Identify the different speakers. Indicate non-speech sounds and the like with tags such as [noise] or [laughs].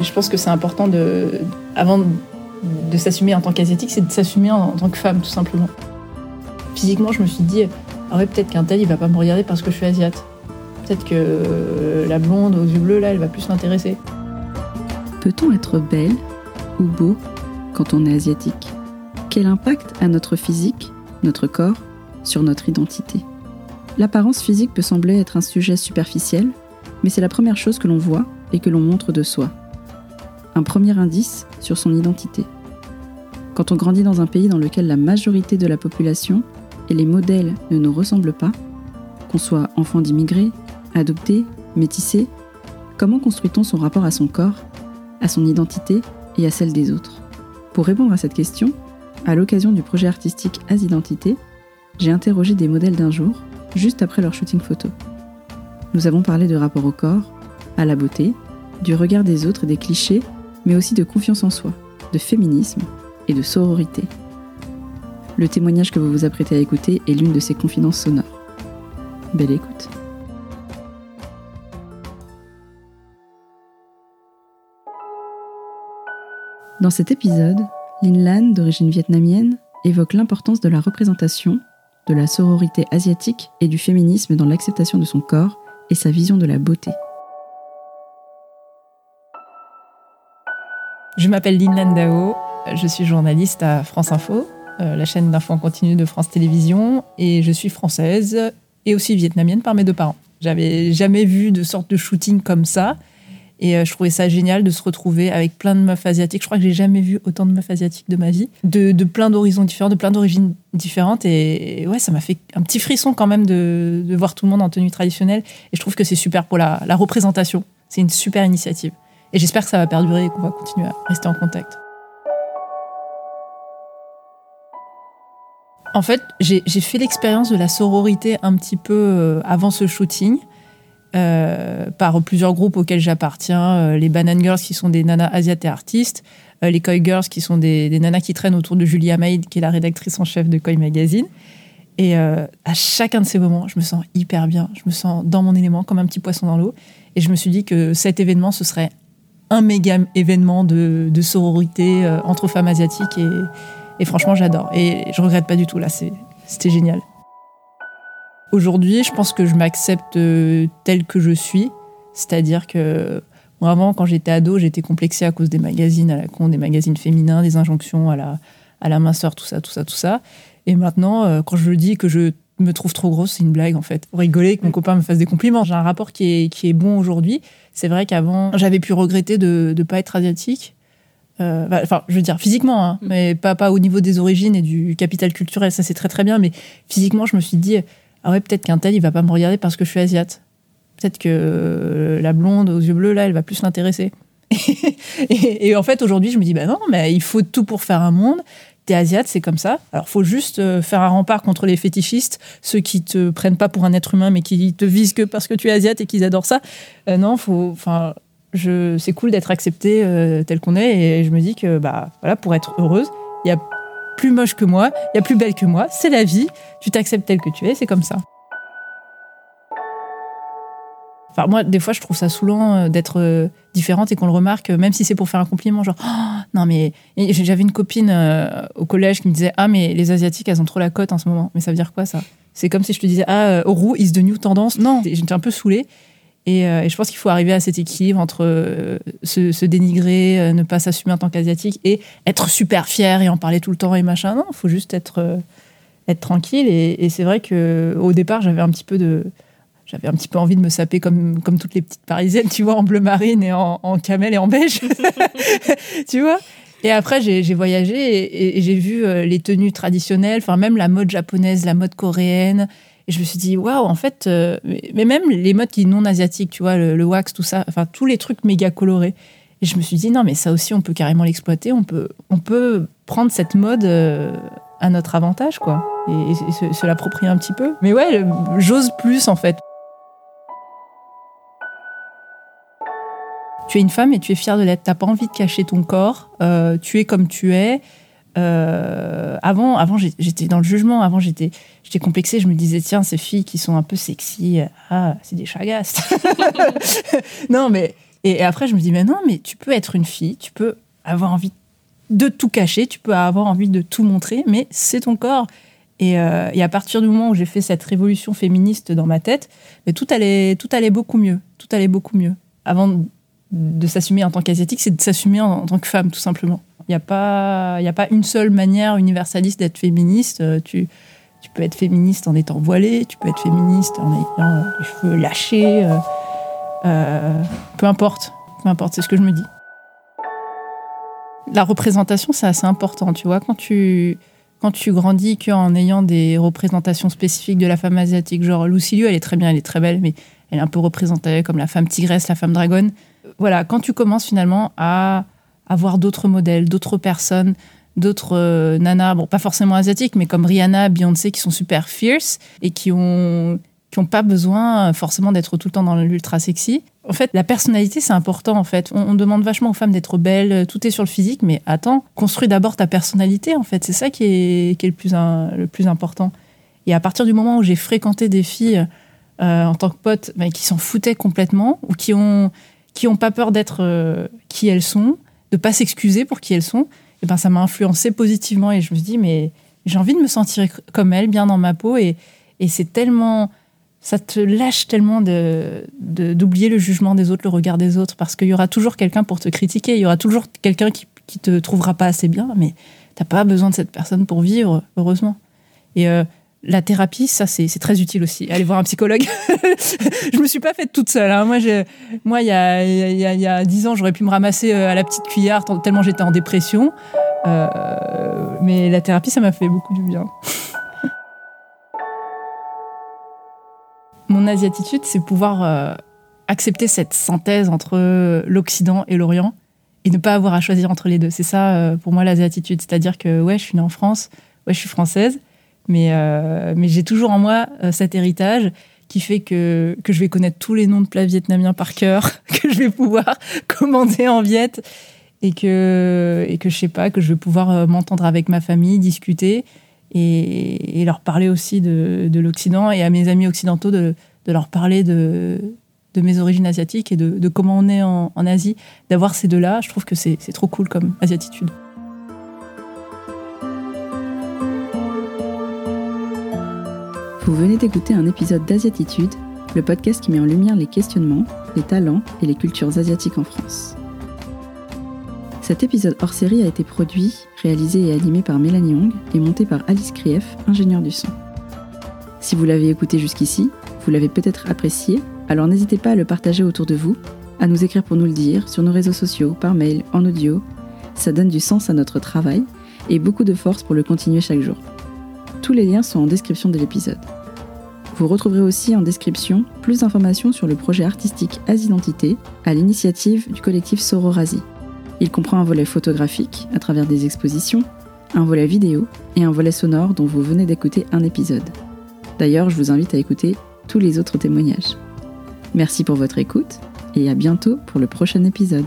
Speaker 1: Je pense que c'est important de, avant de s'assumer en tant qu'asiatique, c'est de s'assumer en, tant que femme, tout simplement. Physiquement, je me suis dit, ah peut-être qu'un tel, il va pas me regarder parce que je suis asiate. Peut-être que la blonde aux yeux bleus, là, elle va plus m'intéresser.
Speaker 2: Peut-on être belle ou beau quand on est asiatique? Quel impact a notre physique, notre corps, sur notre identité? L'apparence physique peut sembler être un sujet superficiel, mais c'est la première chose que l'on voit et que l'on montre de soi. Un premier indice sur son identité. Quand on grandit dans un pays dans lequel la majorité de la population et les modèles ne nous ressemblent pas, qu'on soit enfant d'immigrés, adopté, métissé, comment construit-on son rapport à son corps, à son identité et à celle des autres? Pour répondre à cette question, à l'occasion du projet artistique As Identité, j'ai interrogé des modèles d'un jour, juste après leur shooting photo. Nous avons parlé de rapport au corps, à la beauté, du regard des autres et des clichés, mais aussi de confiance en soi, de féminisme et de sororité. Le témoignage que vous vous apprêtez à écouter est l'une de ces confidences sonores. Belle écoute. Dans cet épisode, Lin Lan, d'origine vietnamienne, évoque l'importance de la représentation, de la sororité asiatique et du féminisme dans l'acceptation de son corps et sa vision de la beauté.
Speaker 1: Je m'appelle Lin Dao, je suis journaliste à France Info, euh, la chaîne d'infos en continu de France Télévisions, et je suis française et aussi vietnamienne par mes deux parents. J'avais jamais vu de sorte de shooting comme ça. Et euh, je trouvais ça génial de se retrouver avec plein de meufs asiatiques. Je crois que j'ai jamais vu autant de meufs asiatiques de ma vie, de, plein d'horizons différents, de plein d'origines différentes. Et, ouais, ça m'a fait un petit frisson quand même de, voir tout le monde en tenue traditionnelle. Et je trouve que c'est super pour la représentation. C'est une super initiative. Et j'espère que ça va perdurer et qu'on va continuer à rester en contact. En fait, j'ai fait l'expérience de la sororité un petit peu euh, avant ce shooting. Euh, par plusieurs groupes auxquels j'appartiens, euh, les Banana Girls qui sont des nanas asiates et artistes, les Koi Girls qui sont des, nanas qui traînent autour de Julia Maid qui est la rédactrice en chef de Koi Magazine. Et à chacun de ces moments, je me sens hyper bien, je me sens dans mon élément comme un petit poisson dans l'eau. Et je me suis dit que cet événement, ce serait un méga événement de, sororité euh, entre femmes asiatiques et, franchement j'adore et je regrette pas du tout là c'était génial. Aujourd'hui je pense que je m'accepte euh, telle que je suis, c'est-à-dire que moi avant quand j'étais ado j'étais complexée à cause des magazines à la con, des magazines féminins, des injonctions à la, à la minceur, tout ça, tout ça, tout ça. Et maintenant euh, quand je dis que je me trouve trop grosse, c'est une blague en fait. Pour rigoler, que mon copain me fasse des compliments. J'ai un rapport qui est, qui est bon aujourd'hui. C'est vrai qu'avant, j'avais pu regretter de ne pas être asiatique. Euh, bah, enfin, je veux dire physiquement, hein, mm. mais pas, pas au niveau des origines et du capital culturel, ça c'est très très bien. Mais physiquement, je me suis dit, ah ouais, peut-être qu'un tel, il va pas me regarder parce que je suis asiate. Peut-être que euh, la blonde aux yeux bleus, là, elle va plus l'intéresser. [laughs] et, et, en fait, aujourd'hui, je me dis, bah non, mais il faut tout pour faire un monde t'es asiate, c'est comme ça. Alors, faut juste euh, faire un rempart contre les fétichistes, ceux qui te prennent pas pour un être humain, mais qui te visent que parce que tu es asiate et qu'ils adorent ça. Euh, non, faut, enfin, je, c'est cool d'être accepté euh, tel qu'on est, et je me dis que, bah, voilà, pour être heureuse, il y a plus moche que moi, il y a plus belle que moi, c'est la vie. Tu t'acceptes tel que tu es, c'est comme ça. Enfin, moi, des fois, je trouve ça saoulant euh, d'être euh, différente et qu'on le remarque, euh, même si c'est pour faire un compliment, genre, oh, non, mais j'avais une copine au collège qui me disait, ah, mais les Asiatiques, elles ont trop la cote en ce moment. Mais ça veut dire quoi, ça? C'est comme si je te disais, ah, roux is the new tendance. Non, j'étais un peu saoulée. Et, je pense qu'il faut arriver à cet équilibre entre se, dénigrer, ne pas s'assumer en tant qu'asiatique et être super fier et en parler tout le temps et machin. Non, il faut juste être, être tranquille. Et, et c'est vrai qu'au départ, j'avais un petit peu de j'avais un petit peu envie de me saper comme, comme toutes les petites parisiennes, tu vois, en bleu marine et en, camel et en beige. [laughs] tu vois? Et après, j'ai voyagé et, j'ai vu euh, les tenues traditionnelles, enfin, même la mode japonaise, la mode coréenne. Et je me suis dit, waouh, en fait, euh, mais même les modes qui non asiatiques, tu vois, le, wax, tout ça, enfin, tous les trucs méga colorés. Et je me suis dit, non, mais ça aussi, on peut carrément l'exploiter. On peut, on peut prendre cette mode euh, à notre avantage, quoi. Et se l'approprier un petit peu. Mais ouais, j'ose plus, en fait. Tu es une femme et tu es fière de l'être. Tu n'as pas envie de cacher ton corps. Euh, tu es comme tu es. Euh, avant, avant j'étais dans le jugement. Avant, j'étais, j'étais complexée. Je me disais, tiens, ces filles qui sont un peu sexy, ah, c'est des chagastes. [laughs] non, mais Et, après, je me dis, mais non, mais tu peux être une fille, tu peux avoir envie de tout cacher, tu peux avoir envie de tout montrer, mais c'est ton corps. Et, euh, à partir du moment où j'ai fait cette révolution féministe dans ma tête, tout allait, tout allait beaucoup mieux. Tout allait beaucoup mieux. Avant de s'assumer en tant qu'asiatique, c'est de s'assumer en, tant que femme, tout simplement. Il n'y a, pas, a pas une seule manière universaliste d'être féministe. Euh, tu, tu peux être féministe en étant voilée, tu peux être féministe en ayant les cheveux lâchés. Euh, euh, peu importe, peu importe, c'est ce que je me dis. La représentation, c'est assez important, tu vois, quand tu, quand tu grandis qu'en ayant des représentations spécifiques de la femme asiatique, genre Lucy Liu, elle est très bien, elle est très belle, mais elle est un peu représentée comme la femme tigresse, la femme dragonne. Voilà, quand tu commences finalement à avoir d'autres modèles, d'autres personnes, d'autres euh, nanas, bon, pas forcément asiatiques, mais comme Rihanna, Beyoncé, qui sont super fierce et qui ont qui n'ont pas besoin forcément d'être tout le temps dans l'ultra sexy. En fait, la personnalité, c'est important. En fait, on, demande vachement aux femmes d'être belles, tout est sur le physique, mais attends, construis d'abord ta personnalité. En fait, c'est ça qui est, qui est le, plus le plus important. Et à partir du moment où j'ai fréquenté des filles euh, en tant que pote bah, qui s'en foutaient complètement ou qui ont qui ont pas peur d'être euh, qui elles sont, de pas s'excuser pour qui elles sont, et ben ça m'a influencé positivement et je me suis dit mais j'ai envie de me sentir comme elles, bien dans ma peau et, et c'est tellement ça te lâche tellement de, d'oublier le jugement des autres, le regard des autres, parce qu'il y aura toujours quelqu'un pour te critiquer, il y aura toujours quelqu'un qui, qui te trouvera pas assez bien, mais t'as pas besoin de cette personne pour vivre, heureusement. Et euh, la thérapie, ça, c'est très utile aussi. Aller voir un psychologue. [laughs] je me suis pas faite toute seule. Hein. Moi, moi, il y a, y, a, 10 ans, j'aurais pu me ramasser euh, à la petite cuillère tellement j'étais en dépression. Euh, mais la thérapie, ça m'a fait beaucoup du bien. Mon asiatitude, c'est pouvoir euh, accepter cette synthèse entre l'Occident et l'Orient et ne pas avoir à choisir entre les deux. C'est ça, pour moi, l'asiatitude. C'est-à-dire que, ouais, je suis née en France, ouais, je suis française mais, euh, mais j'ai toujours en moi euh, cet héritage qui fait que, que je vais connaître tous les noms de plats vietnamiens par cœur, [laughs] que je vais pouvoir [laughs] commander en viet et que, et que je sais pas, que je vais pouvoir euh, m'entendre avec ma famille, discuter et, leur parler aussi de, de l'Occident et à mes amis occidentaux de, de leur parler de, de mes origines asiatiques et de, de comment on est en, en Asie. D'avoir ces deux-là, je trouve que c'est trop cool comme asiatitude.
Speaker 2: Vous venez d'écouter un épisode d'Asiatitude, le podcast qui met en lumière les questionnements, les talents et les cultures asiatiques en France. Cet épisode hors série a été produit, réalisé et animé par Mélanie Hong et monté par Alice Krief, ingénieure du son. Si vous l'avez écouté jusqu'ici, vous l'avez peut-être apprécié, alors n'hésitez pas à le partager autour de vous, à nous écrire pour nous le dire, sur nos réseaux sociaux, par mail, en audio. Ça donne du sens à notre travail et beaucoup de force pour le continuer chaque jour. Tous les liens sont en description de l'épisode. Vous retrouverez aussi en description plus d'informations sur le projet artistique As-Identité à l'initiative du collectif Sororasi. Il comprend un volet photographique à travers des expositions, un volet vidéo et un volet sonore dont vous venez d'écouter un épisode. D'ailleurs, je vous invite à écouter tous les autres témoignages. Merci pour votre écoute et à bientôt pour le prochain épisode.